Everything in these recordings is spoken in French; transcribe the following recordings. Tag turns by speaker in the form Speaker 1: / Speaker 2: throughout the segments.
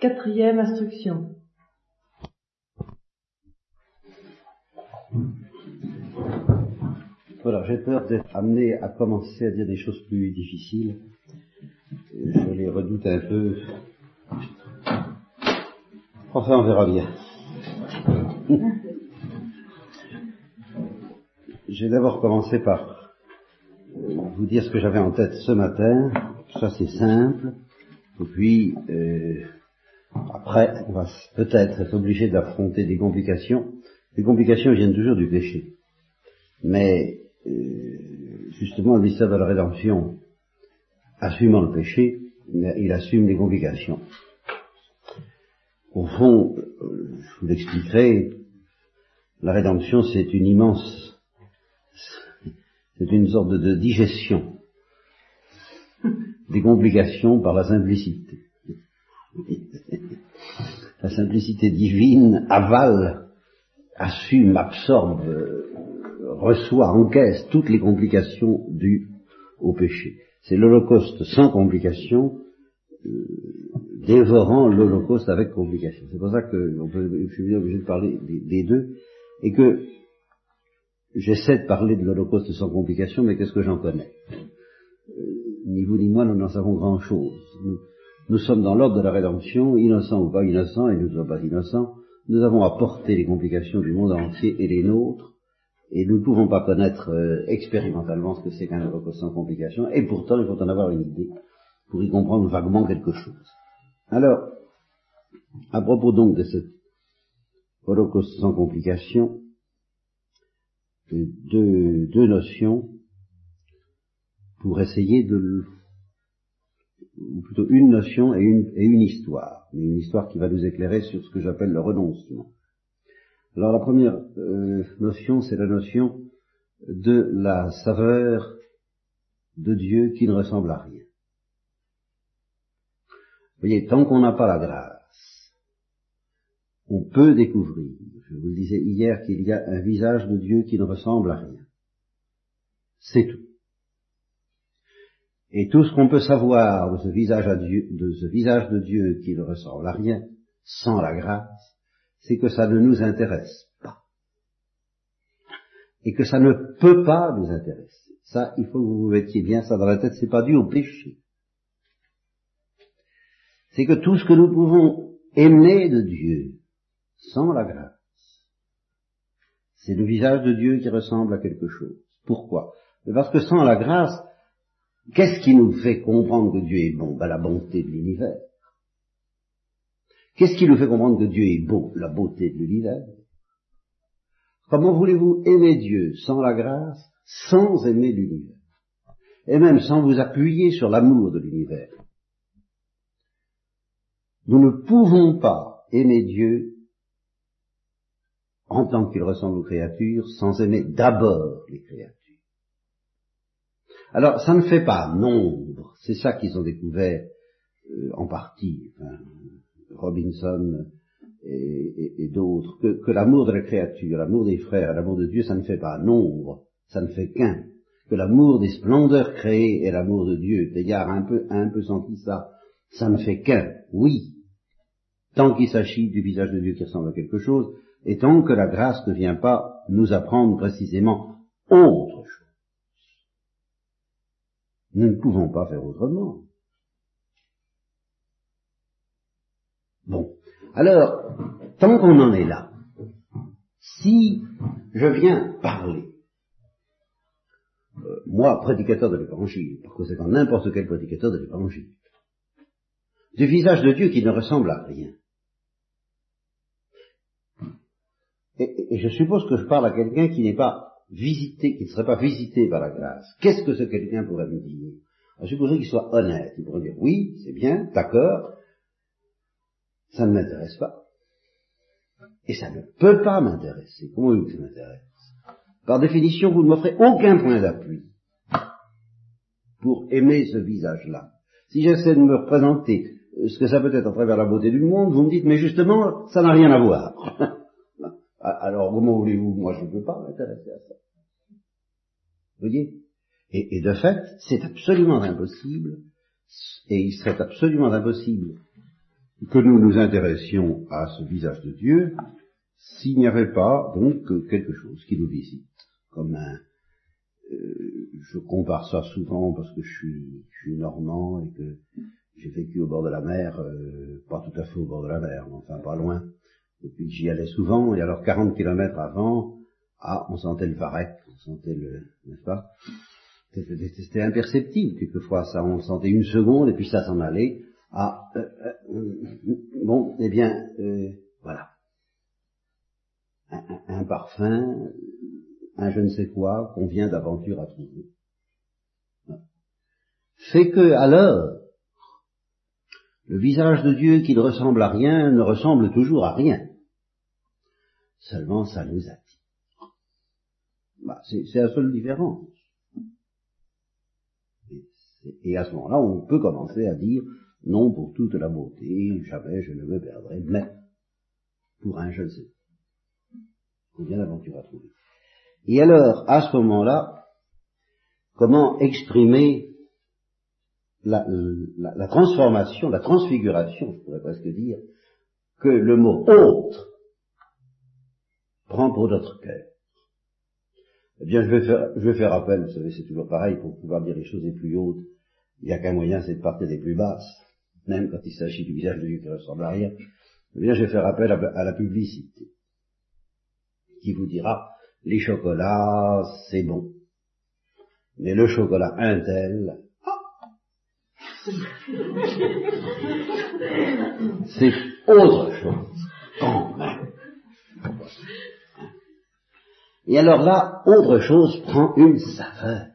Speaker 1: Quatrième instruction.
Speaker 2: Voilà, j'ai peur d'être amené à commencer à dire des choses plus difficiles. Je les redoute un peu. Enfin, on verra bien. J'ai d'abord commencé par vous dire ce que j'avais en tête ce matin. Ça, c'est simple. Et puis, euh, après, on va peut-être être obligé d'affronter des complications. Les complications viennent toujours du péché. Mais euh, justement, le mystère de la rédemption, assumant le péché, il assume les complications. Au fond, euh, je vous l'expliquerai, la rédemption c'est une immense, c'est une sorte de digestion des complications par la simplicité. La simplicité divine avale, assume, absorbe, reçoit, encaisse toutes les complications dues au péché. C'est l'Holocauste sans complications, euh, dévorant l'Holocauste avec complications. C'est pour ça que je suis obligé de parler des, deux, et que j'essaie de parler de l'Holocauste sans complications, mais qu'est-ce que j'en connais? Euh, Ni vous ni moi, nous n'en savons grand-chose. Nous, sommes dans l'ordre de la rédemption, innocents ou pas innocents, et nous ne sommes pas innocents. Nous avons apporté les complications du monde entier et les nôtres, et nous ne pouvons pas connaître euh, expérimentalement ce que c'est qu'un holocauste sans complication, et pourtant il faut en avoir une idée pour y comprendre vaguement quelque chose. Alors, à propos donc de ce holocauste sans complication, deux, deux notions pour essayer de ou plutôt une notion et une, et une histoire, mais une histoire qui va nous éclairer sur ce que j'appelle le renoncement. Alors la première euh, notion, c'est la notion de la saveur de Dieu qui ne ressemble à rien. Vous voyez, tant qu'on n'a pas la grâce, on peut découvrir, je vous le disais hier, qu'il y a un visage de Dieu qui ne ressemble à rien. C'est tout. Et tout ce qu'on peut savoir de ce visage, de de Dieu qui ne ressemble à rien, sans la grâce, c'est que ça ne nous intéresse pas. Et que ça ne peut pas nous intéresser. Ça, il faut que vous vous mettiez bien ça dans la tête, c'est pas dû au péché. C'est que tout ce que nous pouvons aimer de Dieu, sans la grâce, c'est le visage de Dieu qui ressemble à quelque chose. Pourquoi? Parce que sans la grâce, qu'est-ce qui nous fait comprendre que Dieu est bon? Ben, La bonté de l'univers. Qu'est-ce qui nous fait comprendre que Dieu est beau? La beauté de l'univers. Comment voulez-vous aimer Dieu sans la grâce, sans aimer l'univers? Et même sans vous appuyer sur l'amour de l'univers. Nous ne pouvons pas aimer Dieu en tant qu'il ressemble aux créatures, sans aimer d'abord les créatures. Alors, ça ne fait pas nombre, c'est ça qu'ils ont découvert euh, en partie. Robinson et, d'autres, que, l'amour de la créature, l'amour des frères, l'amour de Dieu, ça ne fait pas nombre, ça ne fait qu'un. Que l'amour des splendeurs créées et l'amour de Dieu, Teilhard a un peu, un peu senti ça, ça ne fait qu'un, oui, tant qu'il s'agit du visage de Dieu qui ressemble à quelque chose, et tant que la grâce ne vient pas nous apprendre précisément autre chose. Nous ne pouvons pas faire autrement. Bon. Alors, tant qu'on en est là, si je viens parler, euh, moi, prédicateur de l'évangile, par conséquent n'importe quel prédicateur de l'évangile, du visage de Dieu qui ne ressemble à rien, et, je suppose que je parle à quelqu'un qui n'est pas visité, qui ne serait pas visité par la grâce, qu'est-ce que ce quelqu'un pourrait me dire? Je suppose qu'il soit honnête, il pourrait dire oui, c'est bien, d'accord, ça ne m'intéresse pas. Et ça ne peut pas m'intéresser. Comment vous que ça m'intéresse? Par définition, vous ne m'offrez aucun point d'appui pour aimer ce visage-là. Si j'essaie de me représenter ce que ça peut être à travers la beauté du monde, vous me dites, mais justement, ça n'a rien à voir. Alors, comment voulez-vous Moi, je ne peux pas m'intéresser à ça. Vous voyez? Et, et de fait, c'est absolument impossible, et il serait absolument impossible que nous nous intéressions à ce visage de Dieu s'il n'y avait pas donc quelque chose qui nous visite, comme un, euh, je compare ça souvent parce que je suis, je suis normand et que j'ai vécu au bord de la mer, euh, pas tout à fait au bord de la mer, mais enfin pas loin. Et puis j'y allais souvent, et alors 40 kilomètres avant, ah, on sentait le varech, on sentait le, n'est-ce pas? C'était imperceptible quelquefois, ça, on sentait une seconde et puis ça s'en allait. Ah, euh, euh, bon, eh bien, euh, voilà. Un, un, parfum, un je ne sais quoi qu'on vient d'aventure à trouver. Fait que, alors, le visage de Dieu qui ne ressemble à rien ne ressemble toujours à rien. Seulement ça nous attire. Bah, c'est la seule différence. Et, à ce moment-là, on peut commencer à dire, non pour toute la beauté, jamais je ne me perdrai, mais pour un je ne sais Combien d'aventures à trouver. Et alors, à ce moment-là, comment exprimer la, la, la, transformation, la transfiguration, je pourrais presque dire, que le mot autre prend pour notre cœur. Eh bien, je vais faire, je vais faire appel, vous savez, c'est toujours pareil, pour pouvoir dire les choses les plus hautes, il n'y a qu'un moyen, c'est de partir des plus basses, même quand il s'agit du visage de Dieu qui ressemble à rien. Eh bien, je vais faire appel à, à la publicité, qui vous dira, les chocolats, c'est bon. Mais le chocolat Intel, c'est autre chose. Et alors là, autre chose prend une saveur.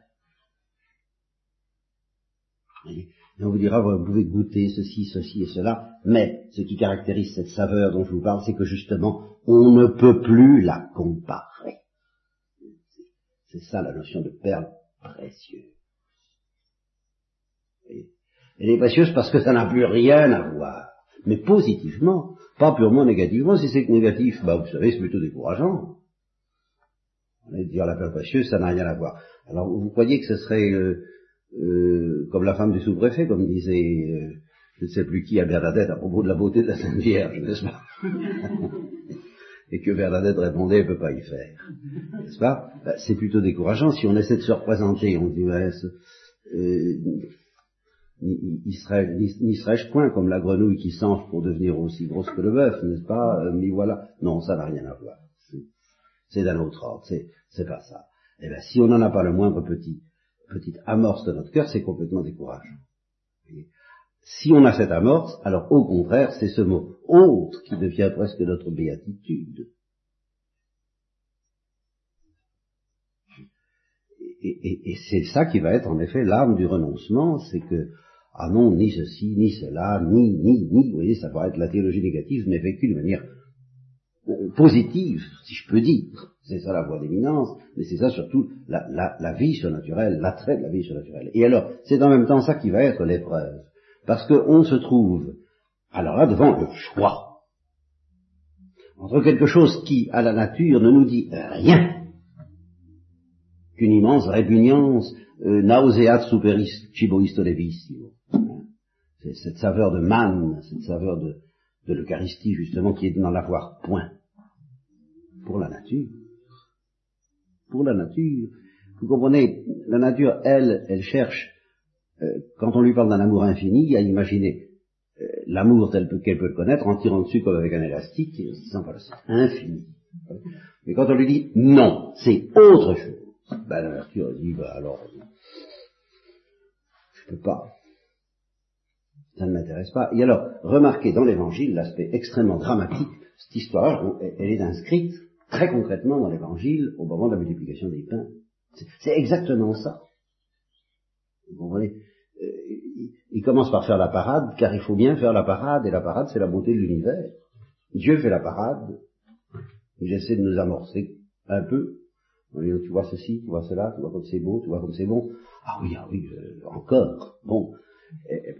Speaker 2: On vous dira, vous pouvez goûter ceci, ceci et cela, mais ce qui caractérise cette saveur dont je vous parle, c'est que justement, on ne peut plus la comparer. C'est ça la notion de perle précieuse. Elle est précieuse parce que ça n'a plus rien à voir. Mais positivement, pas purement négativement. Si c'est négatif, bah, vous savez, c'est plutôt décourageant. On dire la perle précieuse, ça n'a rien à voir. Alors, vous croyez que ce serait euh, euh, comme la femme du sous-préfet, comme disait euh, je ne sais plus qui à Bernadette à propos de la beauté de la Sainte Vierge, n'est-ce pas Et que Bernadette répondait, elle ne peut pas y faire. N'est-ce pas? Bah, C'est plutôt décourageant. Si on essaie de se représenter, on dit, ouais, n'y serais-je point comme la grenouille qui s'enfle pour devenir aussi grosse que le bœuf, n'est-ce pas? Euh, Mais voilà, non, ça n'a rien à voir. C'est d'un autre ordre, c'est pas ça. Eh bien, si on n'en a pas le moindre petit, petite amorce de notre cœur, c'est complètement décourageant. Si on a cette amorce, alors au contraire, c'est ce mot autre qui devient presque notre béatitude. Et, et, et c'est ça qui va être en effet l'âme du renoncement, c'est que ah non, ni ceci, ni cela, ni, ni, ni, vous voyez, ça va être la théologie négative, mais vécue de manière euh, positive, si je peux dire. C'est ça la voie d'éminence, mais c'est ça surtout la, la, la vie surnaturelle, l'attrait de la vie surnaturelle. Et alors, c'est en même temps ça qui va être l'épreuve. Parce qu'on se trouve, alors là, devant le choix. Entre quelque chose qui, à la nature, ne nous dit rien, qu'une immense répugnance, euh, nauseat superis cibo levissimo cette saveur de manne, cette saveur de, de l'Eucharistie, justement, qui est dans l'avoir point. Pour la nature. Pour la nature. Vous comprenez, la nature, elle, elle cherche, euh, quand on lui parle d'un amour infini, à imaginer euh, l'amour tel qu'elle peut le connaître en tirant dessus comme avec un élastique, et en voilà, c'est infini. Mais quand on lui dit non, c'est autre chose, ben la nature dit, ben alors, je peux pas ça ne m'intéresse pas. Et alors, remarquez dans l'évangile l'aspect extrêmement dramatique, cette histoire, elle est inscrite très concrètement dans l'évangile au moment de la multiplication des pains. C'est exactement ça. Vous comprenez? Euh, il, commence par faire la parade, car il faut bien faire la parade, et la parade, c'est la beauté de l'univers. Dieu fait la parade, il essaie de nous amorcer un peu, en disant, tu vois ceci, tu vois cela, tu vois comme c'est beau, tu vois comme c'est bon. Ah oui, ah oui, euh, encore. Bon,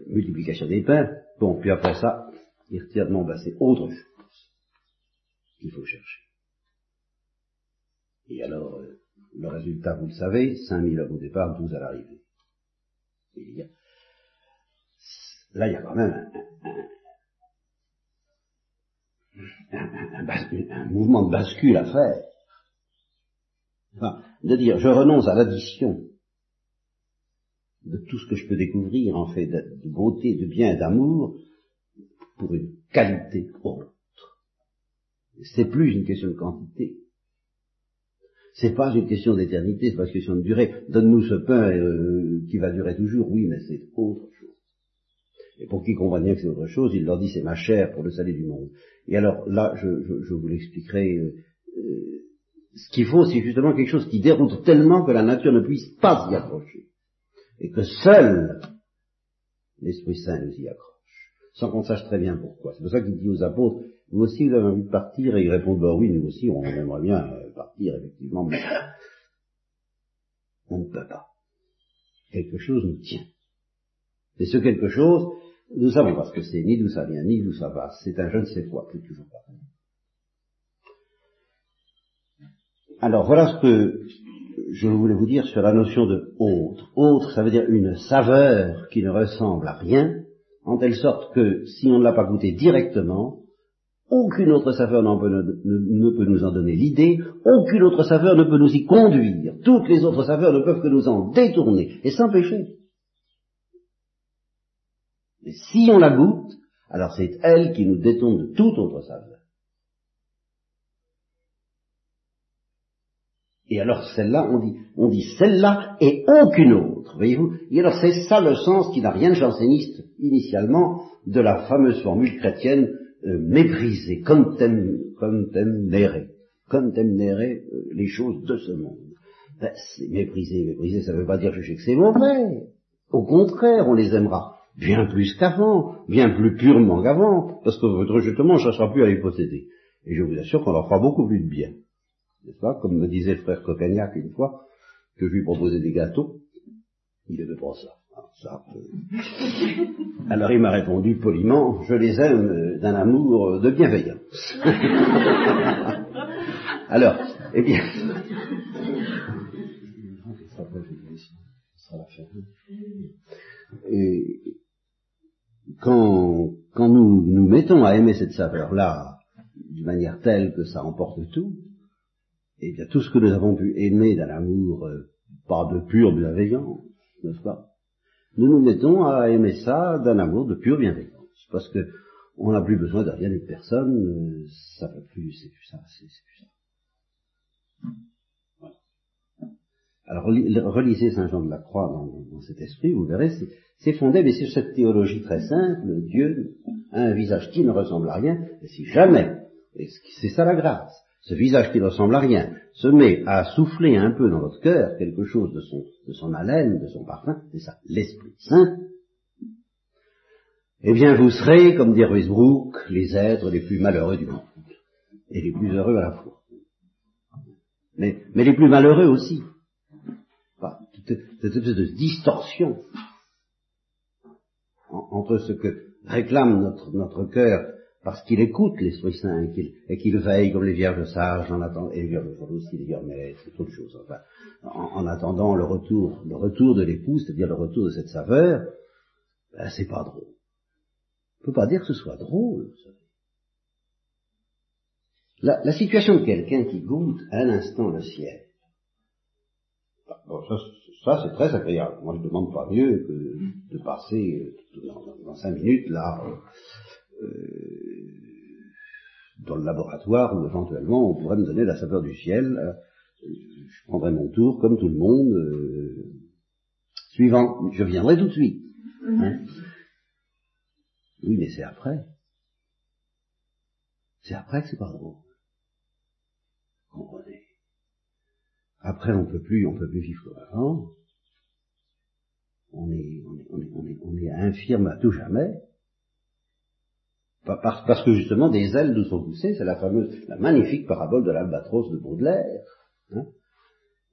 Speaker 2: multiplication des pains. Bon, puis après ça, il retire, non, ben c'est autre chose qu'il faut chercher. Et alors, euh, le résultat, vous le savez, 5000 hommes au départ, 12 à l'arrivée. là, il y a quand même un mouvement de bascule à faire. Enfin, de dire je renonce à l'addition de tout ce que je peux découvrir en fait de, beauté, de bien et d'amour pour une qualité autre. C'est plus une question de quantité. C'est pas une question d'éternité, c'est pas une question de durée. Donne-nous ce pain euh, qui va durer toujours, oui, mais c'est autre chose. Et pour qu'ils comprennent bien que c'est autre chose, il leur dit c'est ma chair pour le salut du monde. Et alors là, je, vous l'expliquerai. Euh, euh, ce qu'il faut, c'est justement quelque chose qui déroute tellement que la nature ne puisse pas s'y accrocher. Et que seul l'Esprit Saint nous y accroche. Sans qu'on sache très bien pourquoi. C'est pour ça qu'il dit aux apôtres, vous aussi vous avez envie de partir, et ils répondent, bah oui, nous aussi on aimerait bien euh, partir, effectivement, mais on ne peut pas. Quelque chose nous tient. Et ce quelque chose, nous savons pas ce que c'est, ni d'où ça vient, ni d'où ça va. C'est un je ne sais quoi, c'est toujours pas. Alors voilà ce que je voulais vous dire sur la notion de autre. Autre, ça veut dire une saveur qui ne ressemble à rien, en telle sorte que si on ne l'a pas goûté directement, aucune autre saveur ne, peut nous en donner l'idée, aucune autre saveur ne peut nous y conduire, toutes les autres saveurs ne peuvent que nous en détourner, et s'empêcher. Mais si on la goûte, alors c'est elle qui nous détourne de toute autre saveur. Et alors celle-là, on dit, on dit celle-là et aucune autre, voyez-vous? Et alors c'est ça le sens qui n'a rien de janséniste initialement de la fameuse formule chrétienne euh, mépriser, contemnérer, contemnérer euh, les choses de ce monde. Ben, c'est mépriser, mépriser, ça ne veut pas dire sais que c'est mauvais. Au contraire, on les aimera bien plus qu'avant, bien plus purement qu'avant, parce que votre rejetement ne cherchera plus à les posséder. Et je vous assure qu'on leur fera beaucoup plus de bien. N'est-ce pas? Comme me disait le frère Cocagnac une fois, que je lui proposais des gâteaux, il n'aimait pas ça. Euh. Alors il m'a répondu poliment, je les aime euh, d'un amour euh, de bienveillance. Alors, eh bien, et quand, quand nous nous mettons à aimer cette saveur-là d'une manière telle que ça emporte tout, eh bien tout ce que nous avons pu aimer d'un amour euh, pas de pure bienveillance, n'est-ce pas? Nous nous mettons à aimer ça d'un amour de pure bienveillance, parce que on n'a plus besoin de rien des personnes, euh, ça peut plus, c'est plus ça, c'est plus ça. Alors relisez Saint Jean de la Croix dans, cet esprit, vous verrez, c'est fondé mais sur cette théologie très simple, Dieu a un visage qui ne ressemble à rien, et si jamais, c'est ça la grâce, ce visage qui ne ressemble à rien se met à souffler un peu dans votre cœur quelque chose de son, de son haleine, de son parfum, c'est ça, l'Esprit Saint, eh bien vous serez, comme dit Ruisbrook, les êtres les plus malheureux du monde, et les plus heureux à la fois. Mais, mais les plus malheureux aussi cette espèce de distorsion entre ce que réclame notre, notre cœur parce qu'il écoute l'Esprit Saint et qu'il veille comme les vierges sages en attendant, et les vierges aussi les mais c'est autre chose, enfin, en, attendant le retour, le retour de l'épouse, c'est-à-dire le retour de cette saveur, ben, c'est pas drôle. On peut pas dire que ce soit drôle. La, la situation de quelqu'un qui goûte à un instant le ciel, Bon, ça, c'est très agréable. Moi, je demande pas mieux que de passer euh, dans, cinq minutes là euh, dans le laboratoire où éventuellement on pourrait me donner la saveur du ciel. Euh, je prendrai mon tour comme tout le monde. Euh, suivant, je viendrai tout de suite. Hein. Oui, mais c'est après. C'est après que c'est pas drôle. Comprenez. Après, on peut plus, on peut plus vivre comme avant. On est, on est, on est, on est, infirme à tout jamais. Parce, que justement, des ailes nous sont poussées, c'est la fameuse, la magnifique parabole de l'albatros de Baudelaire. Hein.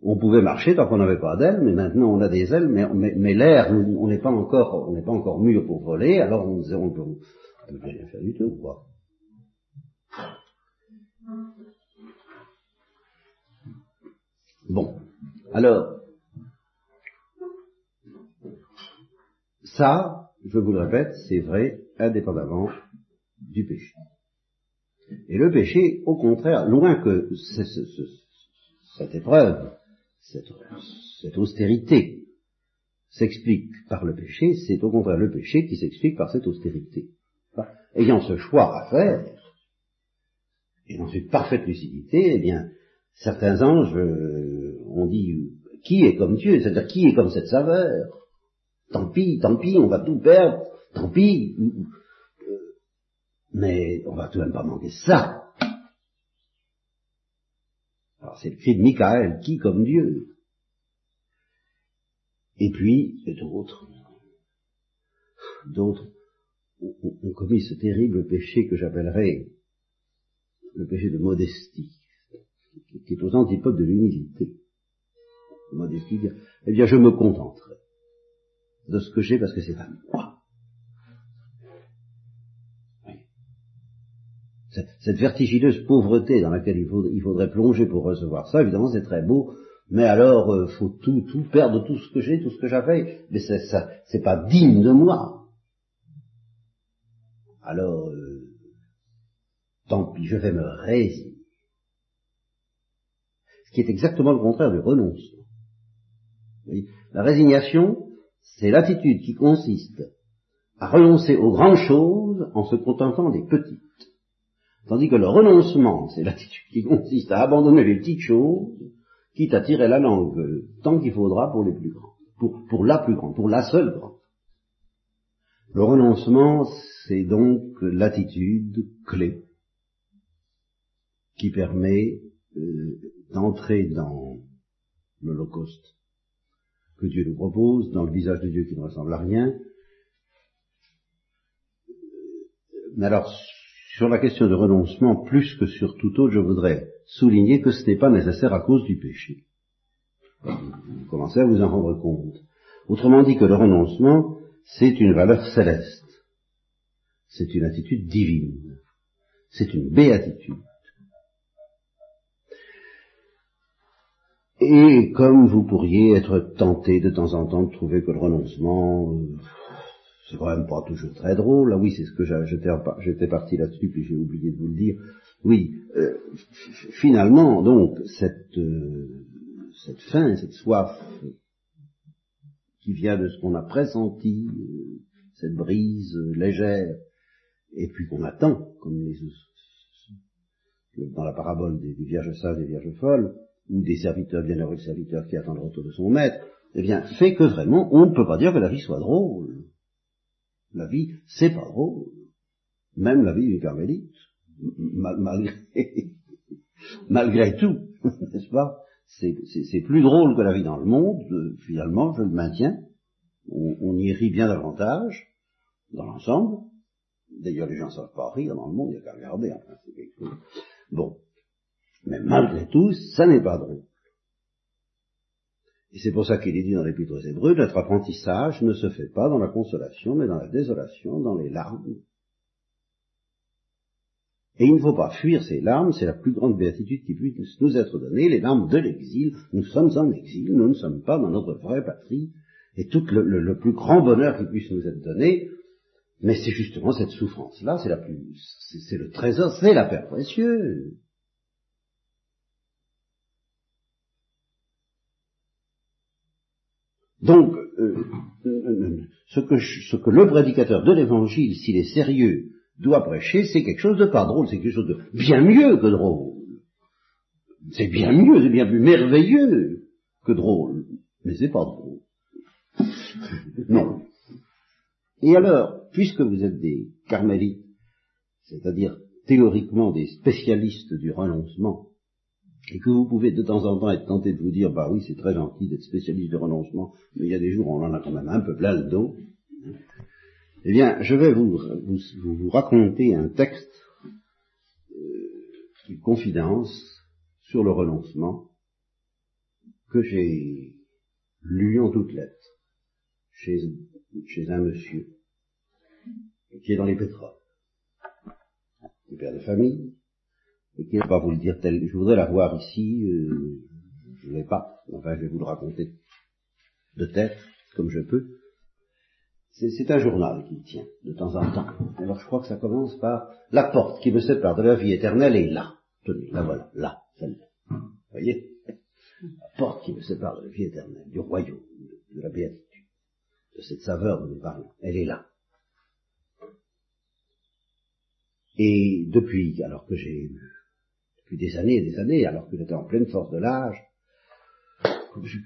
Speaker 2: on pouvait marcher tant qu'on n'avait pas d'ailes, mais maintenant on a des ailes, mais, mais, l'air, on n'est pas encore, on n'est pas encore mûr pour voler, alors on, peut, on peut rien faire du tout, quoi. Bon, alors, ça, je vous le répète, c'est vrai indépendamment du péché. Et le péché, au contraire, loin que cette épreuve, cette, austérité s'explique par le péché, c'est au contraire le péché qui s'explique par cette austérité. ayant ce choix à faire, et dans une parfaite lucidité, eh bien, certains anges euh, ont dit qui est comme Dieu, c'est-à-dire qui est comme cette saveur? Tant pis, tant pis, on va tout perdre, tant pis. Mais on va tout de même pas manquer ça. Alors c'est le cri de Michael, qui comme Dieu? Et puis, d'autres, d'autres ont commis ce terrible péché que j'appellerais le péché de modestie, qui est aux antipodes de l'humilité. Modestie, eh bien je me contenterai de ce que j'ai parce que c'est à moi. Cette, vertigineuse pauvreté dans laquelle il, faudrait plonger pour recevoir ça, évidemment c'est très beau, mais alors euh, faut tout, tout perdre, tout ce que j'ai, tout ce que j'avais, mais ça, c'est pas digne de moi. Alors, euh, tant pis, je vais me résigner. Ce qui est exactement le contraire du renoncement. La résignation, c'est l'attitude qui consiste à renoncer aux grandes choses en se contentant des petites. Tandis que le renoncement, c'est l'attitude qui consiste à abandonner les petites choses, quitte à tirer la langue tant qu'il faudra pour les plus grandes, pour, pour la plus grande, pour la seule grande. Le renoncement, c'est donc l'attitude clé qui permet euh, d'entrer dans l'Holocauste que Dieu nous propose, dans le visage de Dieu qui ne ressemble à rien. Mais alors, sur la question de renoncement, plus que sur tout autre, je voudrais souligner que ce n'est pas nécessaire à cause du péché. Vous commencez à vous en rendre compte. Autrement dit que le renoncement, c'est une valeur céleste. C'est une attitude divine. C'est une béatitude. Et comme vous pourriez être tenté de temps en temps de trouver que le renoncement, euh, c'est quand même pas toujours très drôle, là oui c'est ce que j'étais parti là-dessus, puis j'ai oublié de vous le dire. Oui, euh, finalement, donc, cette, euh, cette faim, cette soif qui vient de ce qu'on a pressenti, cette brise légère, et puis qu'on attend, comme les, dans la parabole des, des vierges sages et des vierges folles, ou des serviteurs, bienheureux serviteurs qui attendent le retour de son maître, eh bien, fait que vraiment, on ne peut pas dire que la vie soit drôle. La vie, c'est pas drôle. Même la vie du carmélite, malgré, malgré tout, n'est-ce pas? C'est plus drôle que la vie dans le monde, euh, finalement, je le maintiens. On, y rit bien davantage, dans l'ensemble. D'ailleurs, les gens ne savent pas rire dans le monde, il n'y a qu'à regarder. Bon, mais malgré tout, ça n'est pas drôle. Et c'est pour ça qu'il est dit dans l'Épître aux Hébreux, notre apprentissage ne se fait pas dans la consolation, mais dans la désolation, dans les larmes. Et il ne faut pas fuir ces larmes, c'est la plus grande béatitude qui puisse nous être donnée, les larmes de l'exil. Nous sommes en exil, nous ne sommes pas dans notre vraie patrie, et tout le, plus grand bonheur qui puisse nous être donné, mais c'est justement cette souffrance-là, c'est la plus, c'est le trésor, c'est la paix précieuse. Donc, euh, euh, ce, que ce, que le prédicateur de l'évangile, s'il est sérieux, doit prêcher, c'est quelque chose de pas drôle, c'est quelque chose de bien mieux que drôle. C'est bien mieux, c'est bien plus merveilleux que drôle, mais c'est pas drôle. non. Et alors, puisque vous êtes des carmélites, c'est-à-dire théoriquement des spécialistes du renoncement, et que vous pouvez de temps en temps être tenté de vous dire, bah oui, c'est très gentil d'être spécialiste de renoncement, mais il y a des jours où on en a quand même un peu plein le dos. Eh bien, je vais vous, vous, raconter un texte, euh, une confidence sur le renoncement que j'ai lu en toutes lettres chez, chez un monsieur qui est dans les pétroles, un père de famille, et qui ne pas vous le dire tel. Je voudrais la voir ici, euh, je ne l'ai pas, enfin je vais vous le raconter de tête, comme je peux. C'est un journal qu'il tient de temps en temps. Alors je crois que ça commence par la porte qui me sépare de la vie éternelle est là. Tenez, la voilà, là, celle-là. Vous voyez? La porte qui me sépare de la vie éternelle, du royaume, de, la béatitude, de cette saveur dont nous parlons, elle est là. Et depuis, alors que j'ai, depuis des années et des années, alors que j'étais en pleine force de l'âge, je suis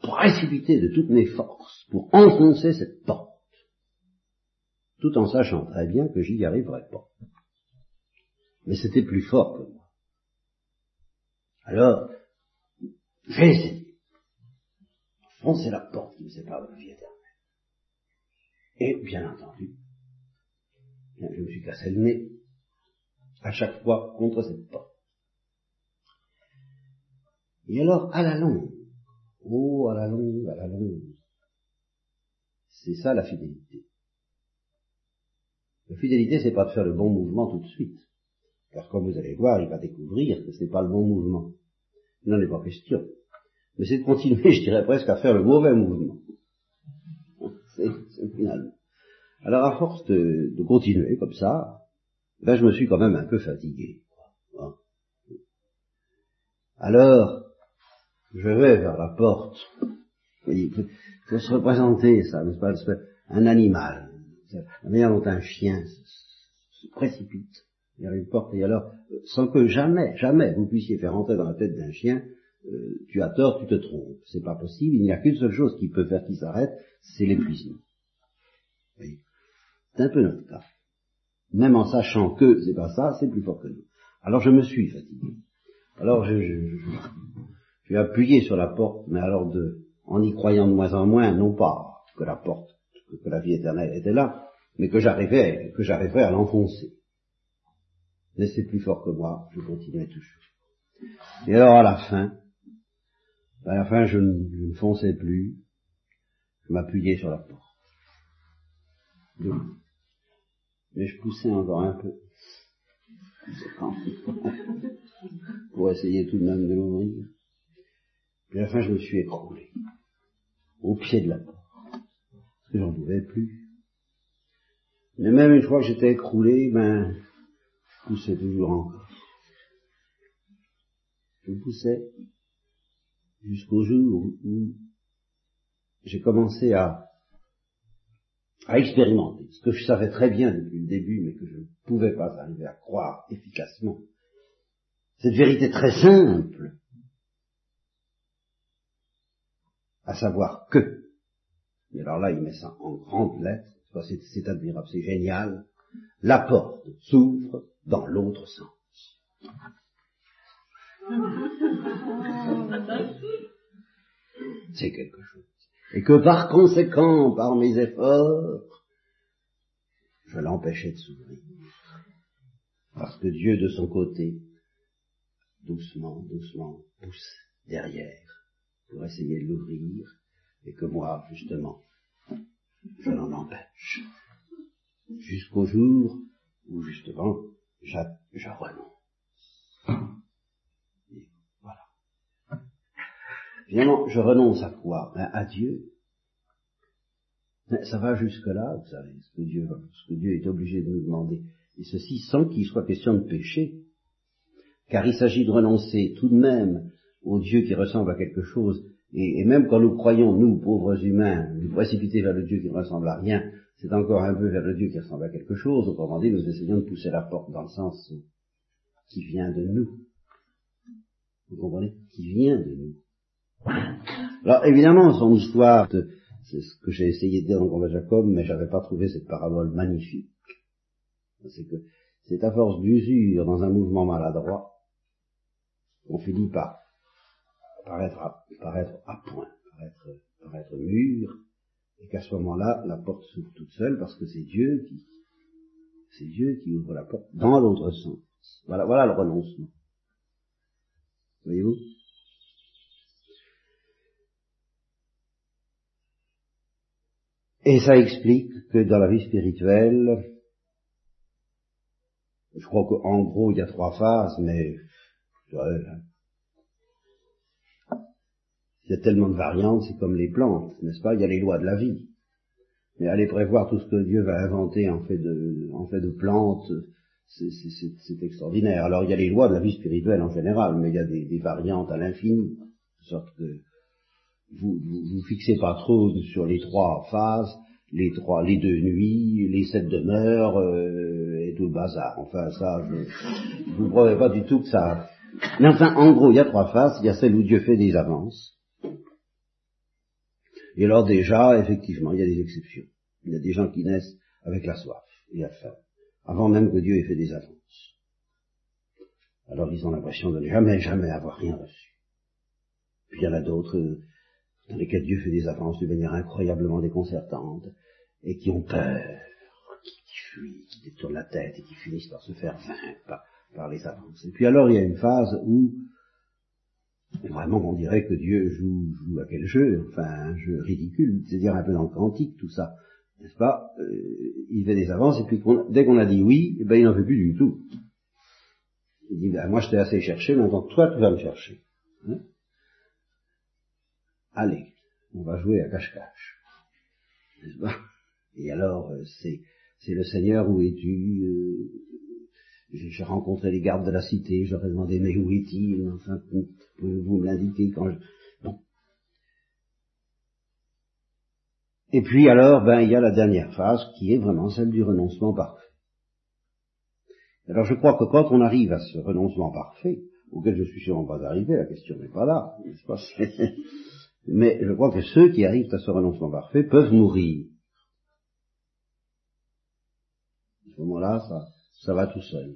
Speaker 2: précipité de toutes mes forces pour enfoncer cette porte tout en sachant très bien que j'y arriverais pas. Mais c'était plus fort que moi. Alors, j'ai essayé. Foncer la porte qui me sépare de la vie éternelle. Et, bien entendu, je me suis cassé le nez à chaque fois contre cette porte. Et alors, à la longue, oh, à la longue, à la longue, c'est ça la fidélité. La fidélité, c'est pas de faire le bon mouvement tout de suite. Car comme vous allez voir, il va découvrir que c'est pas le bon mouvement. Il n'en est pas question. Mais c'est de continuer, je dirais presque, à faire le mauvais mouvement. C'est finalement. Alors à force de, continuer comme ça, ben je me suis quand même un peu fatigué. Alors, je vais vers la porte. Il faut se représenter ça, n'est-ce pas Un animal la manière dont un chien se, précipite vers une porte, et alors, sans que jamais, jamais vous puissiez faire entrer dans la tête d'un chien, euh, tu as tort, tu te trompes. C'est pas possible, il n'y a qu'une seule chose qui peut faire qu'il s'arrête, c'est l'épuisement. C'est un peu notre cas. Même en sachant que c'est pas ça, c'est plus fort que nous. Alors je me suis fatigué. Alors je, je, je, appuyé sur la porte, mais alors de, en y croyant de moins en moins, non pas que la porte que la vie éternelle était là, mais que j'arrivais, que j'arrivais à l'enfoncer. Mais c'est plus fort que moi, je continuais toujours. Et alors à la fin, à la fin je, ne fonçais plus, je m'appuyais sur la porte. Mais je poussais encore un peu. pour essayer tout de même de l'ouvrir. Puis à la fin je me suis écroulé au pied de la porte que j'en pouvais plus. Mais même une fois que j'étais écroulé, ben, je poussais toujours encore. Je poussais jusqu'au jour où j'ai commencé à, à expérimenter ce que je savais très bien depuis le début, mais que je ne pouvais pas arriver à croire efficacement. Cette vérité très simple, à savoir que et alors là, il met ça en grandes lettres, c'est admirable, c'est génial. La porte s'ouvre dans l'autre sens. C'est quelque chose. Et que par conséquent, par mes efforts, je l'empêchais de s'ouvrir. Parce que Dieu, de son côté, doucement, doucement, pousse derrière pour essayer de l'ouvrir, et que moi, justement, je l'en empêche. Jusqu'au jour où, justement, je, renonce. voilà. Finalement, je renonce à quoi ben, À Dieu. ça va jusque-là, vous savez, ce que, Dieu, ce que Dieu est obligé de nous demander. Et ceci sans qu'il soit question de péché. Car il s'agit de renoncer tout de même au Dieu qui ressemble à quelque chose et, même quand nous croyons, nous, pauvres humains, nous précipiter vers le Dieu qui ne ressemble à rien, c'est encore un peu vers le Dieu qui ressemble à quelque chose. Autrement dit, nous essayons de pousser la porte dans le sens qui vient de nous. Vous comprenez? Qui vient de nous. Alors évidemment, son histoire, c'est ce que j'ai essayé de dire dans le Jacob, mais j'avais pas trouvé cette parabole magnifique. C'est que c'est à force d'usure dans un mouvement maladroit qu'on finit par paraître à, paraître à point, paraître, paraître mûr, et qu'à ce moment-là, la porte s'ouvre toute seule parce que c'est Dieu qui, c'est Dieu qui ouvre la porte dans l'autre sens. Voilà, voilà le renoncement. Voyez-vous? Et ça explique que dans la vie spirituelle, je crois qu'en gros il y a trois phases, mais il y a tellement de variantes, c'est comme les plantes, n'est-ce pas? Il y a les lois de la vie. Mais aller prévoir tout ce que Dieu va inventer en fait de, en fait de plantes, c'est extraordinaire. Alors il y a les lois de la vie spirituelle en général, mais il y a des, variantes à l'infini, de sorte que vous, vous, fixez pas trop sur les trois phases, les trois, les deux nuits, les sept demeures euh, et tout le bazar. Enfin ça, je, vous promets pas du tout que ça. Mais enfin, en gros, il y a trois phases. Il y a celle où Dieu fait des avances. Et alors déjà, effectivement, il y a des exceptions. Il y a des gens qui naissent avec la soif et la faim avant même que Dieu ait fait des avances. Alors ils ont l'impression de ne jamais, jamais avoir rien reçu. Puis il y en a d'autres euh, dans lesquels Dieu fait des avances de manière incroyablement déconcertante, et qui ont peur, qui, fuient, qui détournent la tête, et qui finissent par se faire vaincre par, les avances. Et puis alors il y a une phase où vraiment on dirait que Dieu joue, joue à quel jeu, enfin un jeu ridicule, c'est-à-dire un peu dans le quantique tout ça n'est-ce pas? Euh, Il fait des avances, et puis dès qu'on a dit oui, eh ben, il n'en fait plus du tout. Il dit, ben, moi je t'ai assez cherché, maintenant toi tu vas me chercher. Hein? Allez, on va jouer à cache-cache. N'est-ce pas? Et alors, euh, c'est, c'est le Seigneur, où es-tu euh, J'ai rencontré les gardes de la cité, je leur ai demandé, mais où est-il? Enfin, pouvez-vous me l'indiquer quand je... Et puis alors, ben, il y a la dernière phase qui est vraiment celle du renoncement parfait. Alors je crois que quand on arrive à ce renoncement parfait, auquel je suis sûrement pas arrivé, la question n'est pas là, n'est-ce pas? Mais je crois que ceux qui arrivent à ce renoncement parfait peuvent mourir. À ce moment-là, ça, ça va tout seul.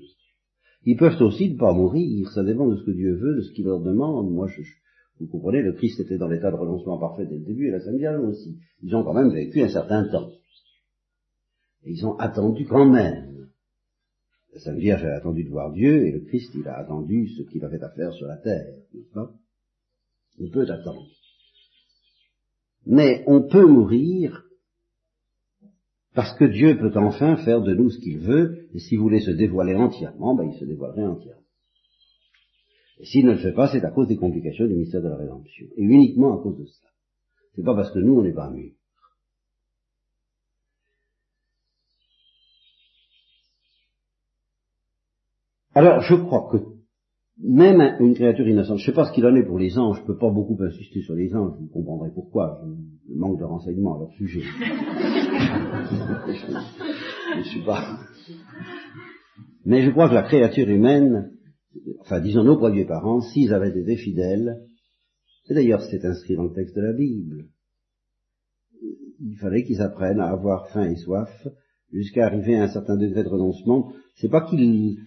Speaker 2: Ils peuvent aussi ne pas mourir, ça dépend de ce que Dieu veut, de ce qu'il leur demande. Moi, je, vous comprenez, le Christ était dans l'état de renoncement parfait dès le début, et la Sainte Vierge aussi. Ils ont quand même vécu un certain temps. Et ils ont attendu quand même. La Sainte Vierge a attendu de voir Dieu, et le Christ, il a attendu ce qu'il avait à faire sur la terre, n'est-ce pas? On peut attendre. Mais on peut mourir parce que Dieu peut enfin faire de nous ce qu'il veut, et s'il voulait se dévoiler entièrement, ben il se dévoilerait entièrement. Et s'il ne le fait pas, c'est à cause des complications du mystère de la rédemption. Et uniquement à cause de ça. C'est pas parce que nous, on n'est pas mûrs. Alors, je crois que même une créature innocente, je ne sais pas ce qu'il en est pour les anges, je ne peux pas beaucoup insister sur les anges, vous comprendrez pourquoi, je manque de renseignements à leur sujet. je suis pas. Mais je crois que la créature humaine enfin disons nos premiers parents, s'ils avaient été fidèles, et d'ailleurs c'est inscrit dans le texte de la Bible, il fallait qu'ils apprennent à avoir faim et soif jusqu'à arriver à un certain degré de renoncement. C'est pas qu'ils,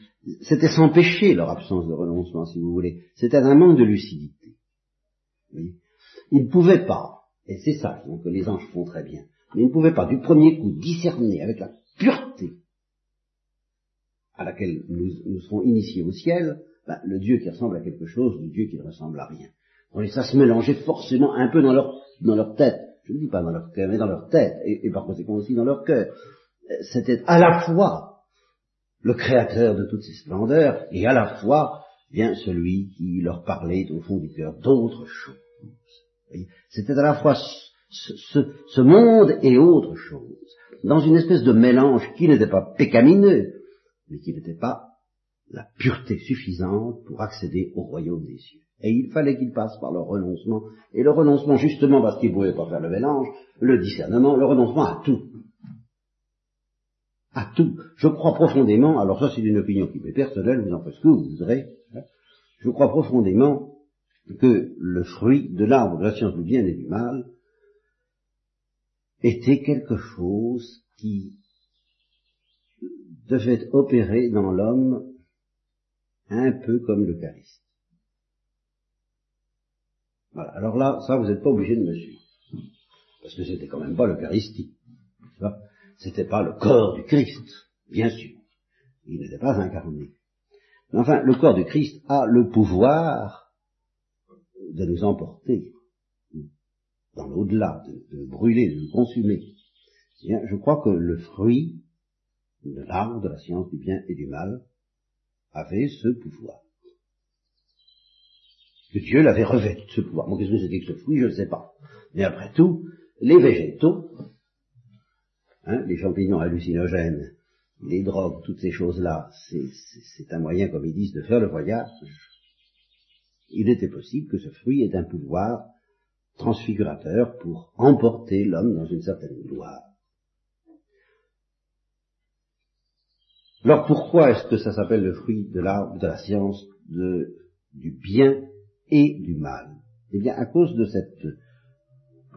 Speaker 2: c'était sans péché leur absence de renoncement, si vous voulez. C'était un manque de lucidité. Ils ne pouvaient pas, et c'est ça que les anges font très bien, mais ils ne pouvaient pas du premier coup discerner avec la pureté à laquelle nous, serons initiés au ciel, ben, le Dieu qui ressemble à quelque chose, le Dieu qui ne ressemble à rien. Et ça se mélangeait forcément un peu dans leur, tête. Je ne dis pas dans leur cœur, mais dans leur tête, et, par conséquent aussi dans leur cœur. C'était à la fois le créateur de toutes ces splendeurs, et à la fois bien celui qui leur parlait au fond du cœur d'autre chose. C'était à la fois ce, ce, monde et autre chose, dans une espèce de mélange qui n'était pas pécamineux, mais qui n'était pas la pureté suffisante pour accéder au royaume des cieux. Et il fallait qu'ils passent par le renoncement, et le renoncement justement parce qu'ils ne pouvaient pas faire le mélange, le discernement, le renoncement à tout. À tout. Je crois profondément, alors ça c'est une opinion qui m'est personnelle, vous en faites ce que vous voudrez, hein. je crois profondément que le fruit de l'arbre de la science du bien et du mal était quelque chose qui devait opérer dans l'homme un peu comme l'Eucharistie. Voilà. Alors là, ça, vous n'êtes pas obligé de me suivre. Parce que c'était quand même pas l'Eucharistie. C'était pas le corps du Christ, bien sûr. Il n'était pas incarné. Mais enfin, le corps du Christ a le pouvoir de nous emporter dans l'au-delà, de, brûler, de nous consumer. Bien, je crois que le fruit de l'arbre de la science du bien et du mal, avait ce pouvoir. Que Dieu l'avait revêtu de ce pouvoir. Bon, qu'est-ce que c'était que ce fruit, je ne sais pas. Mais après tout, les végétaux Hein, les champignons hallucinogènes, les drogues, toutes ces choses-là, c'est un moyen, comme ils disent, de faire le voyage. Il était possible que ce fruit ait un pouvoir transfigurateur pour emporter l'homme dans une certaine gloire. Alors pourquoi est-ce que ça s'appelle le fruit de l'arbre de la science du bien et du mal? Eh bien à cause de cette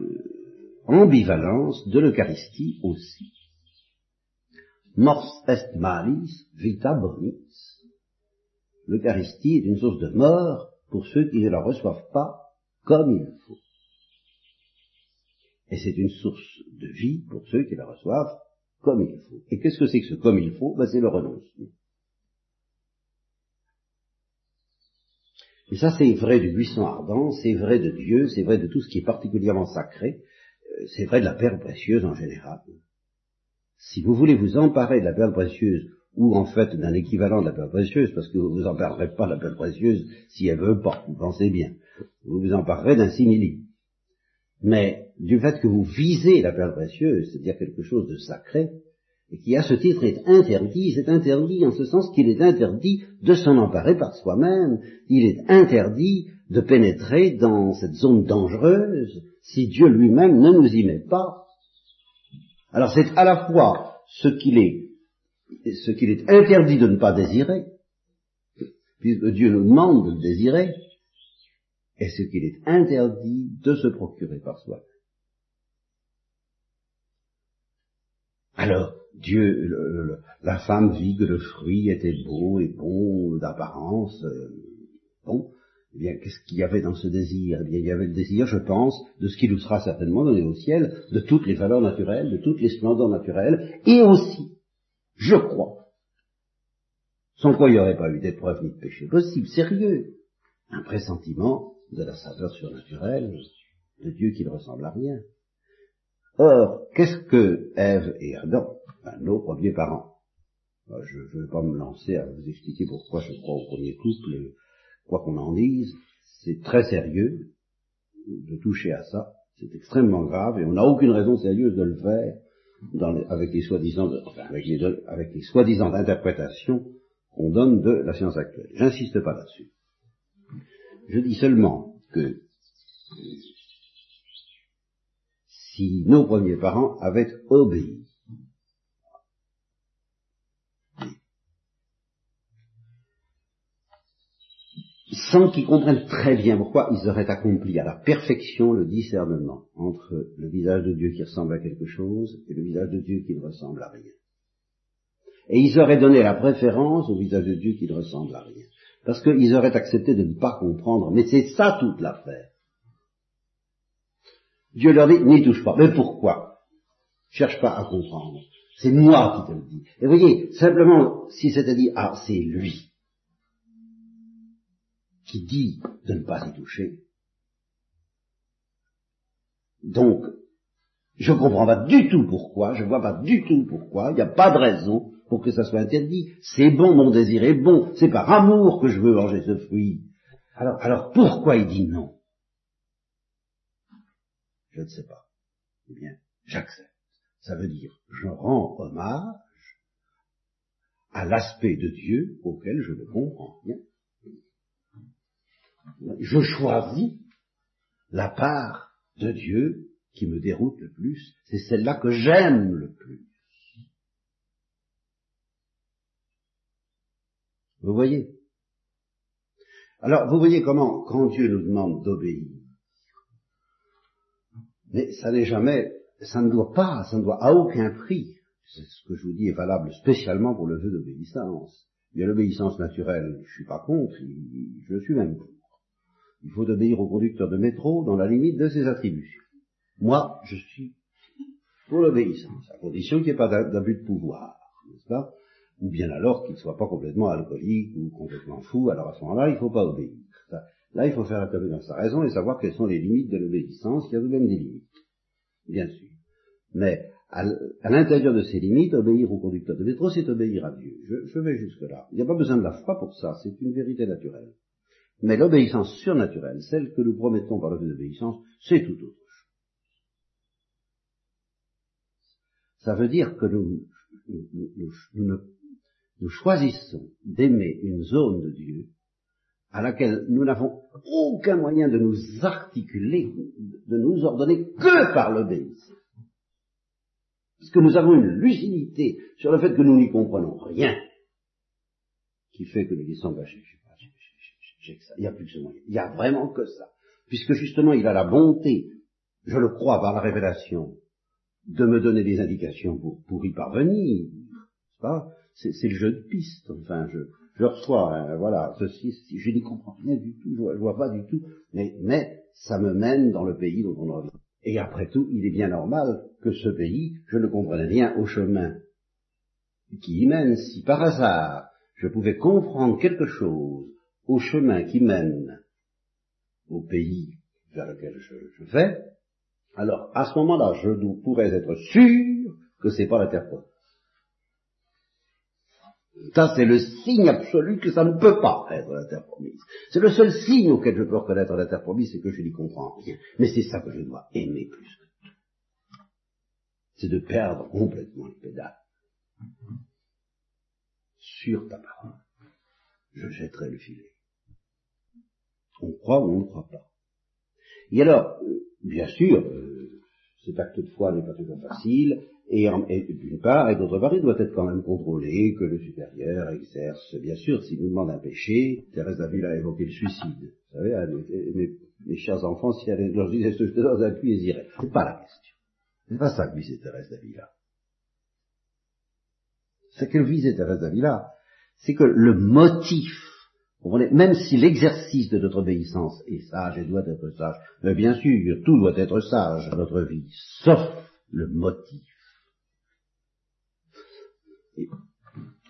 Speaker 2: euh, ambivalence de l'Eucharistie aussi. Mors est malis, vita bonis. L'Eucharistie est une source de mort pour ceux qui ne la reçoivent pas comme il faut. Et c'est une source de vie pour ceux qui la reçoivent comme il faut. Et qu'est-ce que c'est que ce comme il faut? Ben, C'est le renoncement. Et ça, c'est vrai du buisson ardent, c'est vrai de Dieu, c'est vrai de tout ce qui est particulièrement sacré, euh, c'est vrai de la perle précieuse en général. Si vous voulez vous emparer de la perle précieuse, ou en fait d'un équivalent de la perle précieuse, parce que vous vous emparerez pas de la perle précieuse si elle veut pas, vous pensez bien. Vous vous emparerez d'un simili. Mais du fait que vous visez la perle précieuse, c'est-à-dire quelque chose de sacré, et qui à ce titre est interdit, c'est interdit en ce sens qu'il est interdit de s'en emparer par soi-même, il est interdit de pénétrer dans cette zone dangereuse si Dieu lui-même ne nous y met pas. Alors c'est à la fois ce qu'il est, ce qu'il est interdit de ne pas désirer, puisque Dieu nous demande de le désirer, et ce qu'il est interdit de se procurer par soi. Alors, Dieu, la femme vit que le fruit était beau et bon d'apparence, euh, bon, eh bien, qu'est-ce qu'il y avait dans ce désir? Eh bien, il y avait le désir, je pense, de ce qui nous sera certainement donné au ciel, de toutes les valeurs naturelles, de toutes les splendeurs naturelles, et aussi, je crois, sans quoi il n'y aurait pas eu d'épreuve ni de péché possible, sérieux, un pressentiment de la saveur surnaturelle de Dieu qui ne ressemble à rien. Or, qu'est-ce que Ève et Adam, nos premiers parents Je ne vais pas me lancer à vous expliquer pourquoi je crois au premier couple, quoi qu'on en dise, c'est très sérieux de toucher à ça, c'est extrêmement grave, et on n'a aucune raison sérieuse de le faire avec les soi-disant avec les soi-disant interprétations qu'on donne de la science actuelle. J'insiste pas là-dessus. Je dis seulement que si nos premiers parents avaient obéi, sans qu'ils comprennent très bien pourquoi ils auraient accompli à la perfection le discernement entre le visage de Dieu qui ressemble à quelque chose et le visage de Dieu qui ne ressemble à rien. Et ils auraient donné la préférence au visage de Dieu qui ne ressemble à rien parce qu'ils auraient accepté de ne pas comprendre. Mais c'est ça toute l'affaire. Dieu leur dit, n'y touche pas. Mais pourquoi? Cherche pas à comprendre. C'est moi qui te le dis. Et voyez, simplement, si c'était dit, ah, c'est lui qui dit de ne pas y toucher. Donc, je ne comprends pas du tout pourquoi, je ne vois pas du tout pourquoi, il n'y a pas de raison pour que ça soit interdit. C'est bon, mon désir est bon, c'est par amour que je veux manger ce fruit. Alors, alors pourquoi il dit non? Je ne sais pas. Eh bien, j'accepte. Ça veut dire, je rends hommage à l'aspect de Dieu auquel je ne comprends rien. Je choisis la part de Dieu qui me déroute le plus, c'est celle-là que j'aime le plus. Vous voyez? Alors, vous voyez comment, quand Dieu nous demande d'obéir, mais ça n'est jamais, ça ne doit pas, ça ne doit à aucun prix, c'est ce que je vous dis est valable spécialement pour le vœu d'obéissance. Il y a l'obéissance naturelle, je suis pas contre, je suis même pour. Il faut obéir au conducteur de métro dans la limite de ses attributions. Moi, je suis pour l'obéissance, à condition qu'il n'y ait pas d'abus de pouvoir, n'est-ce pas? Ou bien alors qu'il ne soit pas complètement alcoolique ou complètement fou, alors à ce moment-là, il ne faut pas obéir. Là, il faut faire la dans sa raison et savoir quelles sont les limites de l'obéissance. Il y a de même des limites, bien sûr. Mais à, l'intérieur de ces limites, obéir au conducteur de métro, c'est obéir à Dieu. Je, je vais jusque-là. Il n'y a pas besoin de la foi pour ça, c'est une vérité naturelle. Mais l'obéissance surnaturelle, celle que nous promettons par le fait d'obéissance, c'est tout autre chose. Ça veut dire que nous, nous choisissons d'aimer une zone de Dieu à laquelle nous n'avons aucun moyen de nous articuler, de nous ordonner que par l'obéissance. Parce que nous avons une lucidité sur le fait que nous n'y comprenons rien, qui fait que nous disons, bah, j'ai que ça, il n'y a plus que ce moyen, il n'y a vraiment que ça. Puisque justement il a la bonté, je le crois par la révélation, de me donner des indications pour, y parvenir, c'est le jeu de piste, enfin, je, je reçois, hein, voilà, ceci, je n'y comprends rien du tout, je vois, vois pas du tout, mais, ça me mène dans le pays dont on revient. Et après tout, il est bien normal que ce pays, je ne comprenais rien au chemin qui y mène. Si par hasard je pouvais comprendre quelque chose au chemin qui mène au pays vers lequel je, je vais, alors à ce moment-là, je pourrais être sûr que c'est pas la terre promise. Ça, c'est le signe absolu que ça ne peut pas être la terre promise. C'est le seul signe auquel je peux reconnaître la terre promise, c'est que je n'y comprends rien. Mais c'est ça que je dois aimer plus que tout. C'est de perdre complètement le pédale. Sur ta parole, je jetterai le filet. On croit ou on ne croit pas. Et alors, euh, bien sûr, euh, cet acte de foi n'est pas toujours facile, et, d'une part, et d'autre part, il doit être quand même contrôlé, que le supérieur exerce, bien sûr, s'il nous demande un péché, Thérèse d'Avila a évoqué le suicide. Vous savez, mes, chers enfants, si elle leur disait ce que dans un puits, ils iraient. C'est pas la question. C'est pas ça que visait Thérèse d'Avila. Ce que visait Thérèse d'Avila, c'est que le motif, même si l'exercice de notre obéissance est sage et doit être sage, bien sûr, tout doit être sage dans notre vie, sauf le motif.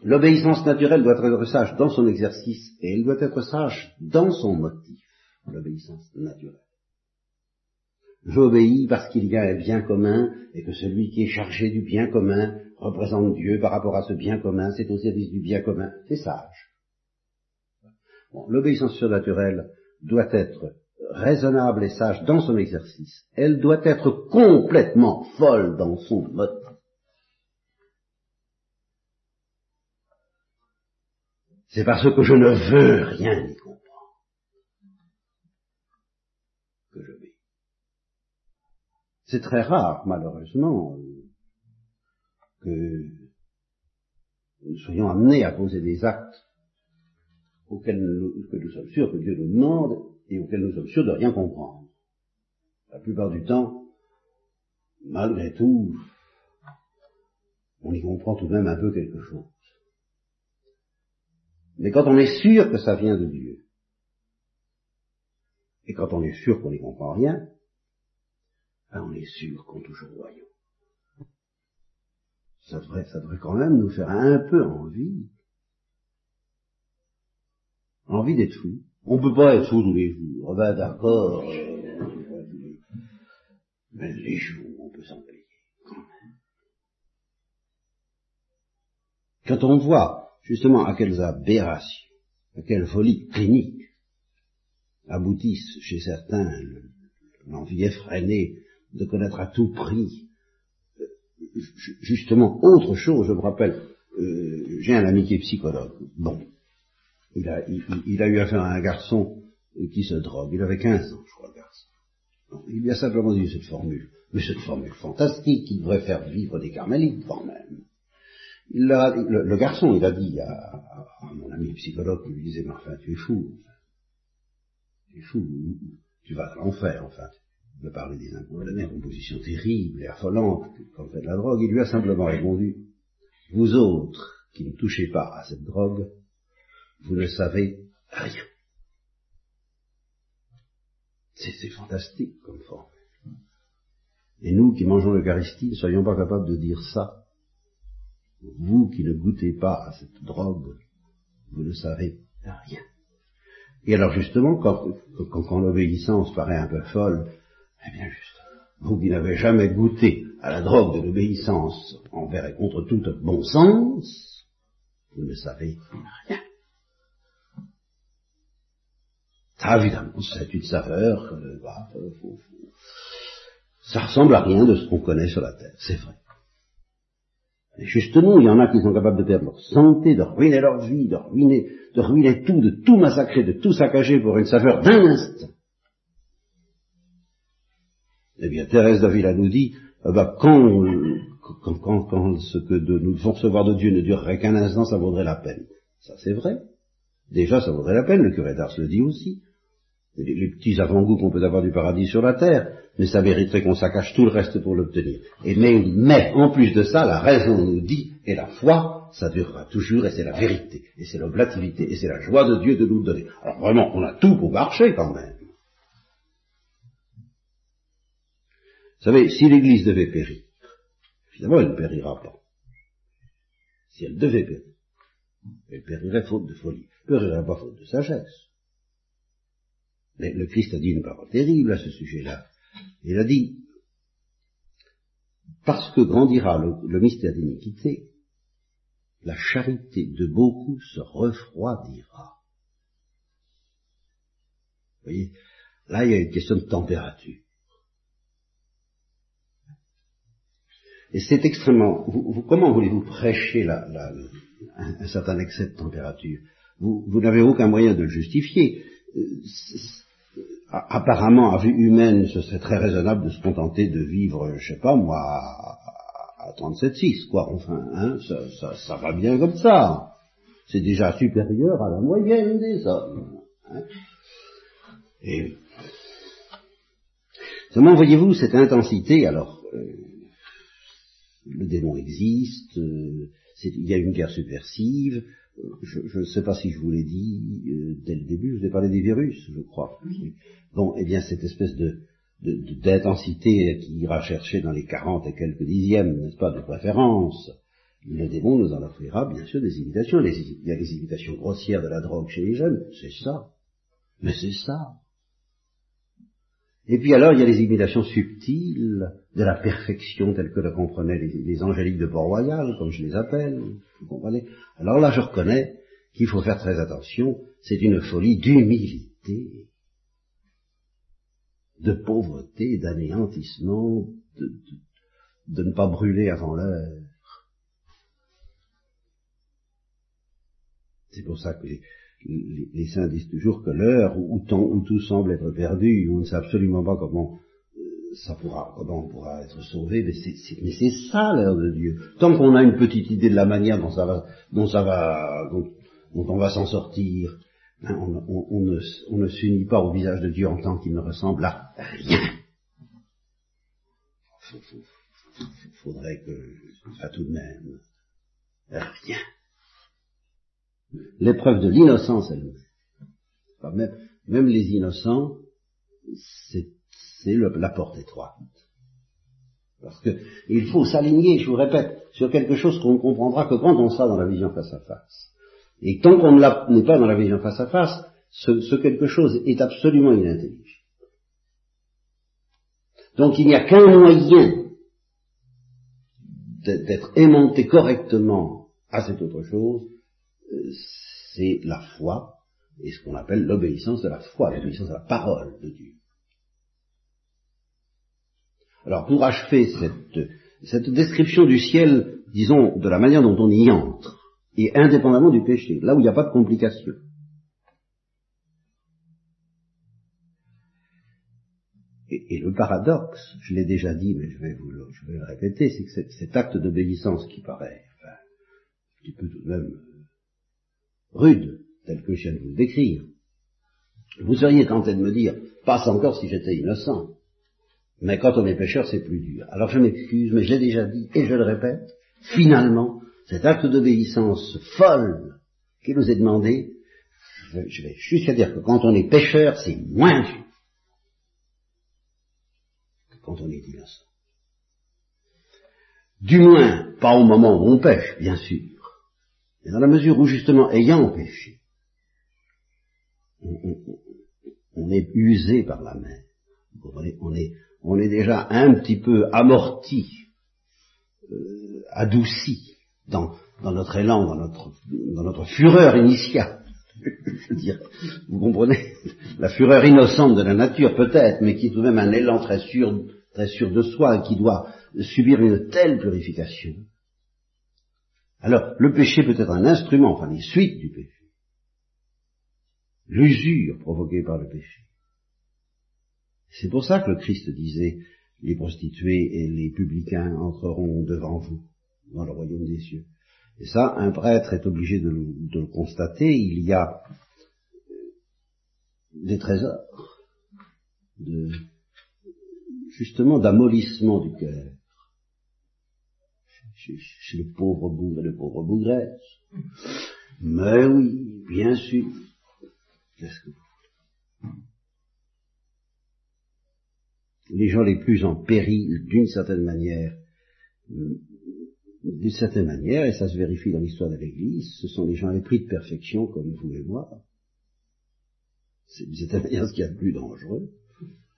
Speaker 2: L'obéissance naturelle doit être sage dans son exercice et elle doit être sage dans son motif, l'obéissance naturelle. J'obéis parce qu'il y a un bien commun et que celui qui est chargé du bien commun représente Dieu par rapport à ce bien commun, c'est au service du bien commun, c'est sage. L'obéissance surnaturelle doit être raisonnable et sage dans son exercice. Elle doit être complètement folle dans son motif. c'est parce que je ne veux rien y comprendre que je vais. C'est très rare, malheureusement, que nous soyons amenés à poser des actes auxquels nous, que nous sommes sûrs que Dieu nous demande et auxquels nous sommes sûrs de rien comprendre. La plupart du temps, malgré tout, on y comprend tout de même un peu quelque chose. Mais quand on est sûr que ça vient de Dieu, et quand on est sûr qu'on n'y comprend rien, ben on est sûr qu'on touche au royaume. Ça devrait, ça devrait quand même nous faire un peu envie. Envie d'être fou. On peut pas être fou tous les jours. Ben d'accord. Mais les jours, on peut s'en payer. Quand même. Quand on voit justement à quelles aberrations, à quelles folies cliniques aboutissent chez certains l'envie effrénée de connaître à tout prix euh, justement autre chose, je me rappelle, euh, j'ai un ami qui est psychologue, bon, il a, il, a eu affaire à un garçon qui se drogue, il avait 15 ans, je crois, le garçon. il lui a simplement dit cette formule, mais cette formule fantastique qui devrait faire vivre des carmélites quand même le, garçon, il a dit à, mon ami psychologue qui lui disait, mais enfin, tu es fou. Tu es fou. Tu vas à l'enfer, enfin. Tu veux parler des inconvénients, une position terrible et affolante quand fait de la drogue. Il lui a simplement répondu, vous autres qui ne touchez pas à cette drogue, vous ne savez rien. C'est fantastique comme forme. Et nous qui mangeons l'Eucharistie, ne soyons pas capables de dire ça vous qui ne goûtez pas à cette drogue, vous ne savez rien. Et alors justement, quand, quand, l'obéissance paraît un peu folle, eh bien juste, vous qui n'avez jamais goûté à la drogue de l'obéissance envers et contre tout bon sens, vous ne savez rien. Ça, évidemment, c'est une saveur, bah, ça ressemble à rien de ce qu'on connaît sur la Terre, c'est vrai. Et justement, il y en a qui sont capables de perdre leur santé, de ruiner leur vie, de ruiner, de ruiner tout, de tout massacrer, de tout saccager pour une saveur d'un instant. Eh bien, Thérèse d'Avila nous dit, eh ben, quand, quand, quand, quand, ce que nous devons recevoir de Dieu ne durerait qu'un instant, ça vaudrait la peine. Ça, c'est vrai. Déjà, ça vaudrait la peine, le curé d'Ars le dit aussi. Les, petits avant-goûts qu'on peut avoir du paradis sur la terre, mais ça mériterait qu'on s'accache tout le reste pour l'obtenir. Mais, mais, en plus de ça, la raison nous dit, et la foi, ça durera toujours, et c'est la vérité, et c'est l'oblativité, et c'est la joie de Dieu de nous donner. Alors vraiment, on a tout pour marcher quand même. Vous savez, si l'Église devait périr, évidemment, elle ne périra pas. Si elle devait périr, elle périrait faute de folie, elle périrait pas faute de sagesse. Le Christ a dit une parole terrible à ce sujet-là. Il a dit, parce que grandira le, mystère d'iniquité, la charité de beaucoup se refroidira. Vous voyez, là il y a une question de température. Et c'est extrêmement. Comment voulez-vous prêcher un, certain excès de température? Vous, vous n'avez aucun moyen de le justifier. Apparemment, à vue humaine, ce serait très raisonnable de se contenter de vivre, je sais pas moi, à, à 37,6, quoi. Enfin, hein, ça, ça, va bien comme ça. C'est déjà supérieur à la moyenne des hommes. Hein. Seulement, voyez-vous, cette intensité, alors. Euh, le démon existe, euh, il y a une guerre subversive, je ne sais pas si je vous l'ai dit euh, dès le début, je vous ai parlé des virus, je crois. Oui. Bon, eh bien cette espèce de d'intensité qui ira chercher dans les quarante et quelques dixièmes, n'est-ce pas, de préférence, le démon nous en offrira bien sûr des imitations. Les, il y a les imitations grossières de la drogue chez les jeunes, c'est ça. Mais c'est ça. Et puis alors, il y a les imitations subtiles de la perfection telle que le comprenaient les, angéliques de Port-Royal, comme je les appelle, vous comprenez Alors là, je reconnais qu'il faut faire très attention, c'est une folie d'humilité, de pauvreté, d'anéantissement, de, de, de, ne pas brûler avant l'heure. C'est pour ça que les, saints disent toujours que l'heure où, où, tout semble être perdu, on ne sait absolument pas comment euh, ça pourra, comment on pourra être sauvé, mais c'est ça l'heure de Dieu. Tant qu'on a une petite idée de la manière dont ça va, dont ça va, dont, on va s'en sortir, hein, on, ne, s'unit pas au visage de Dieu en tant qu'il ne ressemble à rien. Faudrait que, à tout de même, rien l'épreuve de l'innocence elle-même. Même, les innocents, c'est la porte étroite. Parce que il faut s'aligner, je vous répète, sur quelque chose qu'on ne comprendra que quand on sera dans la vision face à face. Et tant qu'on n'est pas dans la vision face à face, ce, ce quelque chose est absolument inintelligible. Donc il n'y a qu'un moyen d'être aimanté correctement à cette autre chose, c'est la foi et ce qu'on appelle l'obéissance de la foi, l'obéissance à la parole de Dieu. Alors pour achever cette, cette description du ciel, disons, de la manière dont on y entre, et indépendamment du péché, là où il n'y a pas de complication. Et, le paradoxe, je l'ai déjà dit, mais je vais vous le, je vais le répéter, c'est que cet, cet acte d'obéissance qui paraît enfin, un petit peu tout de même rude, tel que je viens de vous le décrire, vous seriez tenté de me dire, passe encore si j'étais innocent. Mais quand on est pécheur, c'est plus dur. Alors je m'excuse, mais je l'ai déjà dit, et je le répète, finalement, cet acte d'obéissance folle qui nous est demandé, je vais jusqu'à dire que quand on est pécheur, c'est moins dur que quand on est innocent. Du moins, pas au moment où on pêche, bien sûr. Et dans la mesure où justement, ayant péché, on, est usé par la mer. On est, déjà un petit peu amorti, euh, adouci dans, notre élan, dans notre, fureur initiale. Dire, vous comprenez La fureur innocente de la nature peut-être, mais qui est tout de même un élan très sûr, très sûr de soi, qui doit subir une telle purification Alors, le péché peut être un instrument, enfin les suites du péché. L'usure provoquée par le péché. C'est pour ça que le Christ disait, les prostituées et les publicains entreront devant vous dans le royaume des cieux. Et ça, un prêtre est obligé de le, constater. Il y a des trésors, de, justement d'amollissement du cœur. Chez, le pauvre bougre et le pauvre bougresse. Mais oui, bien sûr. Les gens les plus en péril, d'une certaine manière, d'une certaine manière, et ça se vérifie dans l'histoire de l'Église, ce sont les gens épris de perfection comme vous et moi. C'est d'une certaine manière ce qu'il y a de plus dangereux.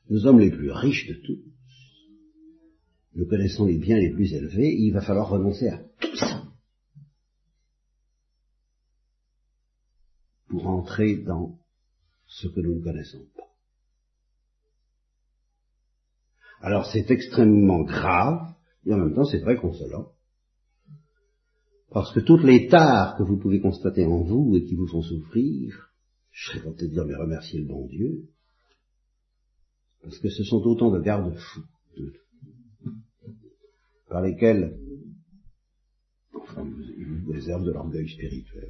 Speaker 2: Nous sommes les plus riches de tous. Nous connaissons les biens les plus élevés, il va falloir renoncer à tout ça pour entrer dans ce que nous ne connaissons pas. Alors c'est extrêmement grave, et en même temps c'est très consolant. Parce que toutes les tares que vous pouvez constater en vous et qui vous font souffrir, je serais tenté de dire mais remerciez le bon Dieu, parce que ce sont autant de garde-fous par lesquels enfin, ils vous réservent de l'orgueil spirituel.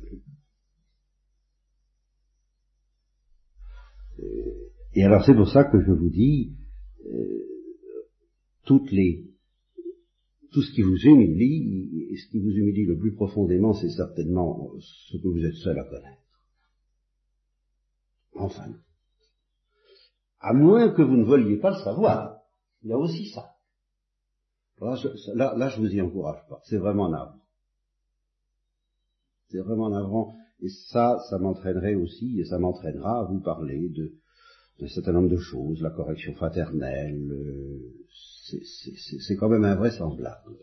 Speaker 2: Et alors c'est pour ça que je vous dis, euh, toutes les, tout ce qui vous humilie, ce qui vous humilie le plus profondément, c'est certainement ce que vous êtes seul à connaître. Enfin. À moins que vous ne vouliez pas le savoir. Il y a aussi ça. Là, je, là, je vous y encourage pas. C'est vraiment navrant. C'est vraiment navrant. Et ça, ça m'entraînerait aussi, et ça m'entraînera à vous parler de, d'un certain nombre de choses, la correction fraternelle, euh, c'est quand même invraisemblable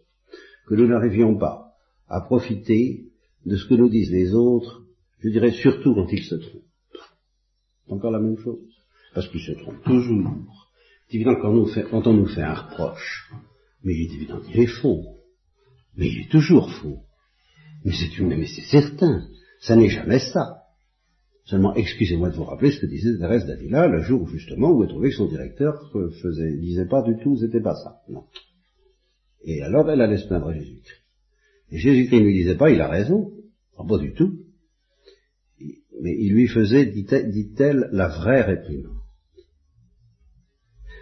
Speaker 2: que nous n'arrivions pas à profiter de ce que nous disent les autres, je dirais surtout quand ils se trompent. Encore la même chose. Parce qu'ils se trompent toujours. C'est évident quand, nous quand on nous fait un reproche, mais il est évident qu'il est faux. Mais il est toujours faux. Mais c'est mais c'est certain. Ça n'est jamais ça. Seulement, excusez-moi de vous rappeler ce que disait Thérèse d'Avila le jour justement où elle trouvait que son directeur faisait, disait pas du tout, c'était pas ça. Non. Et alors elle allait se plaindre à Jésus-Christ. Et Jésus-Christ ne lui disait pas, il a raison. pas du tout. Mais il lui faisait, dit-elle, la vraie réprimande.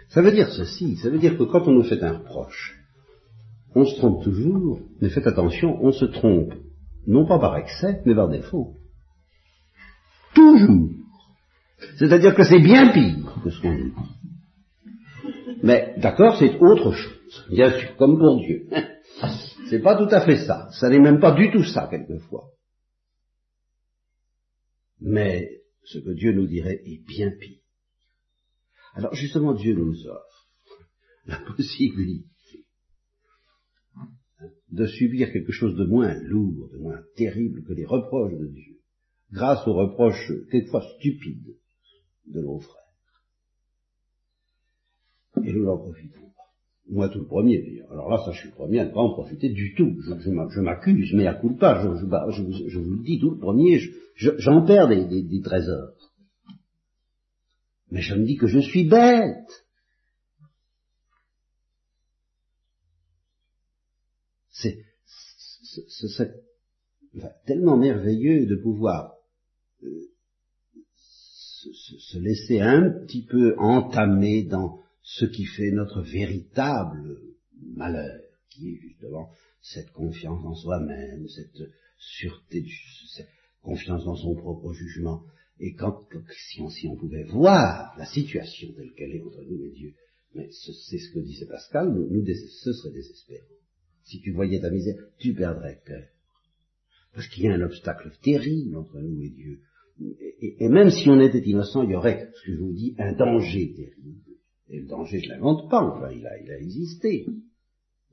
Speaker 2: Ça veut dire ceci, ça veut dire que quand on nous fait un reproche, on se trompe toujours, mais faites attention, on se trompe, non pas par excès, mais par défaut. Toujours. C'est-à-dire que c'est bien pire que ce qu'on dit. Mais d'accord, c'est autre chose, bien sûr, comme pour Dieu. C'est pas tout à fait ça. Ça n'est même pas du tout ça, quelquefois. Mais ce que Dieu nous dirait est bien pire. Alors justement, Dieu nous offre la possibilité de subir quelque chose de moins lourd, de moins terrible que les reproches de Dieu grâce aux reproches quelquefois stupides de nos frères. Et nous n'en profitons pas. Moi tout le premier d'ailleurs. Alors là, ça je suis le premier à ne pas en profiter du tout. Je, m'accuse, mais à coup pas, je, vous le dis tout le premier, j'en perds des, trésors. Mais je me dis que je suis bête. C'est, tellement merveilleux de pouvoir se, laisser un petit peu entamer dans ce qui fait notre véritable malheur, qui est justement cette confiance en soi-même, cette sûreté, cette confiance dans son propre jugement. Et quand, si, on, pouvait voir la situation telle qu'elle est entre nous et Dieu, mais c'est ce que disait Pascal, nous, nous, ce serait désespérant. Si tu voyais ta misère, tu perdrais cœur. Parce qu'il y a un obstacle terrible entre nous et Dieu et, même si on était innocent, il y aurait, ce que je vous dis, un danger terrible. Et le danger, je ne l'invente pas, enfin, il a, il a existé.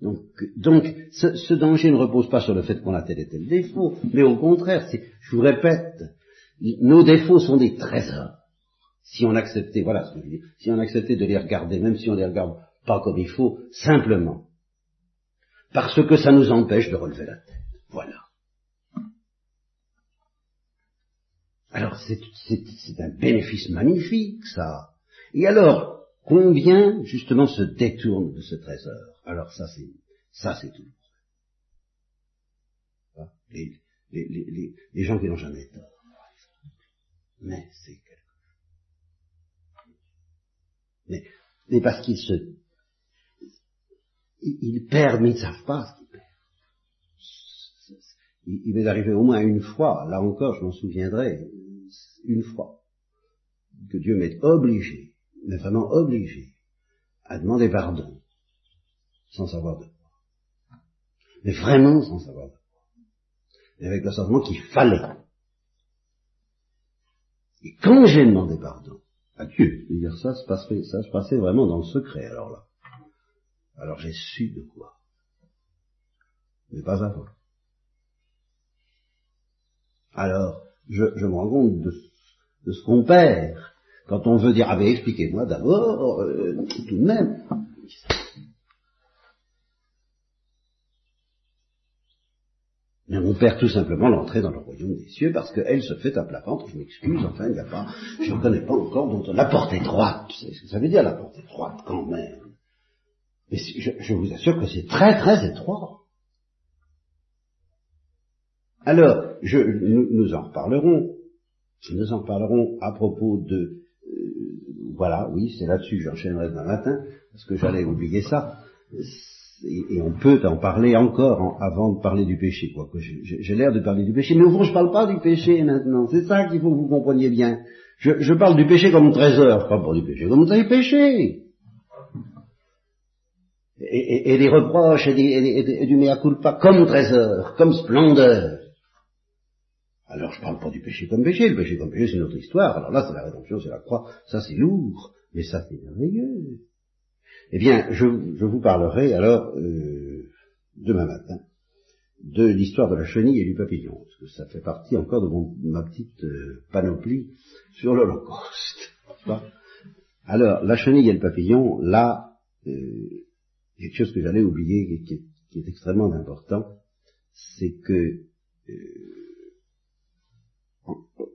Speaker 2: Donc, donc ce, danger ne repose pas sur le fait qu'on a tel et tel défaut, mais au contraire, je vous répète, nos défauts sont des trésors. Si on acceptait, voilà ce que je dis, si on acceptait de les regarder, même si on les regarde pas comme il faut, simplement, parce que ça nous empêche de relever la tête. Voilà. Alors c'est un bénéfice magnifique, ça. Et alors, combien justement se détourne de ce trésor? Alors ça c'est ça c'est tout. Hein les, les, les gens qui n'ont jamais tort. Mais c'est quelque chose. Mais, mais parce qu'ils se ils perdent, mais ils ne savent pas ce qu'ils perdent. Il, m'est arrivé au moins une fois, là encore je m'en souviendrai, une fois, que Dieu m'est obligé, mais vraiment obligé, à demander pardon, sans savoir de quoi. Mais vraiment sans savoir de quoi. Et avec le sentiment qu'il fallait. Et quand j'ai demandé pardon à Dieu, dire ça se passait, ça se passait vraiment dans le secret, alors là. Alors j'ai su de quoi. Mais pas avant. Alors, je, je me rends compte de, de ce qu'on perd quand on veut dire, ah ben expliquez-moi d'abord, euh, tout de même. On perd tout simplement l'entrée dans le royaume des cieux parce qu'elle se fait à plat ventre, je m'excuse, enfin il n'y a pas, je ne connais pas encore dont la porte étroite, tu sais ce que ça veut dire la porte étroite quand même. Mais je, je vous assure que c'est très très étroit. Alors, je, nous, en reparlerons. Nous en reparlerons à propos de... Euh, voilà, oui, c'est là-dessus, j'enchaînerai demain matin, parce que j'allais oublier ça. Et, on peut en parler encore avant de parler du péché, quoique j'ai l'air de parler du péché, mais au fond je ne parle pas du péché maintenant, c'est ça qu'il faut que vous compreniez bien. Je, parle du péché comme trésor, pas pour du péché comme péché. Et, et, des reproches et, et du mea culpa comme trésor, comme splendeur. Alors je parle pas du péché comme péché, le péché comme péché c'est une autre histoire, alors là c'est la rédemption, c'est la croix, ça c'est lourd, mais ça c'est merveilleux. Eh bien, je, vous parlerai alors euh, demain matin de l'histoire de la chenille et du papillon, parce que ça fait partie encore de ma petite euh, panoplie sur l'Holocauste. alors, la chenille et le papillon, là, euh, quelque chose que j'allais oublier, qui, qui, est, extrêmement important, c'est que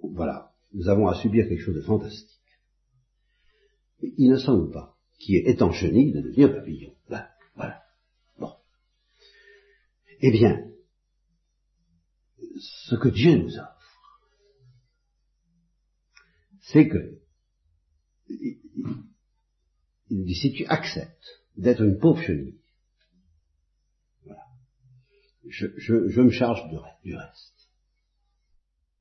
Speaker 2: voilà, nous avons à subir quelque chose de fantastique. Ne semble pas qui est en chenille de devenir papillon. Voilà. Bon. Eh bien, ce que Dieu nous offre, c'est que il dit si tu acceptes d'être une pauvre chenille, voilà, je, je, je me charge du reste.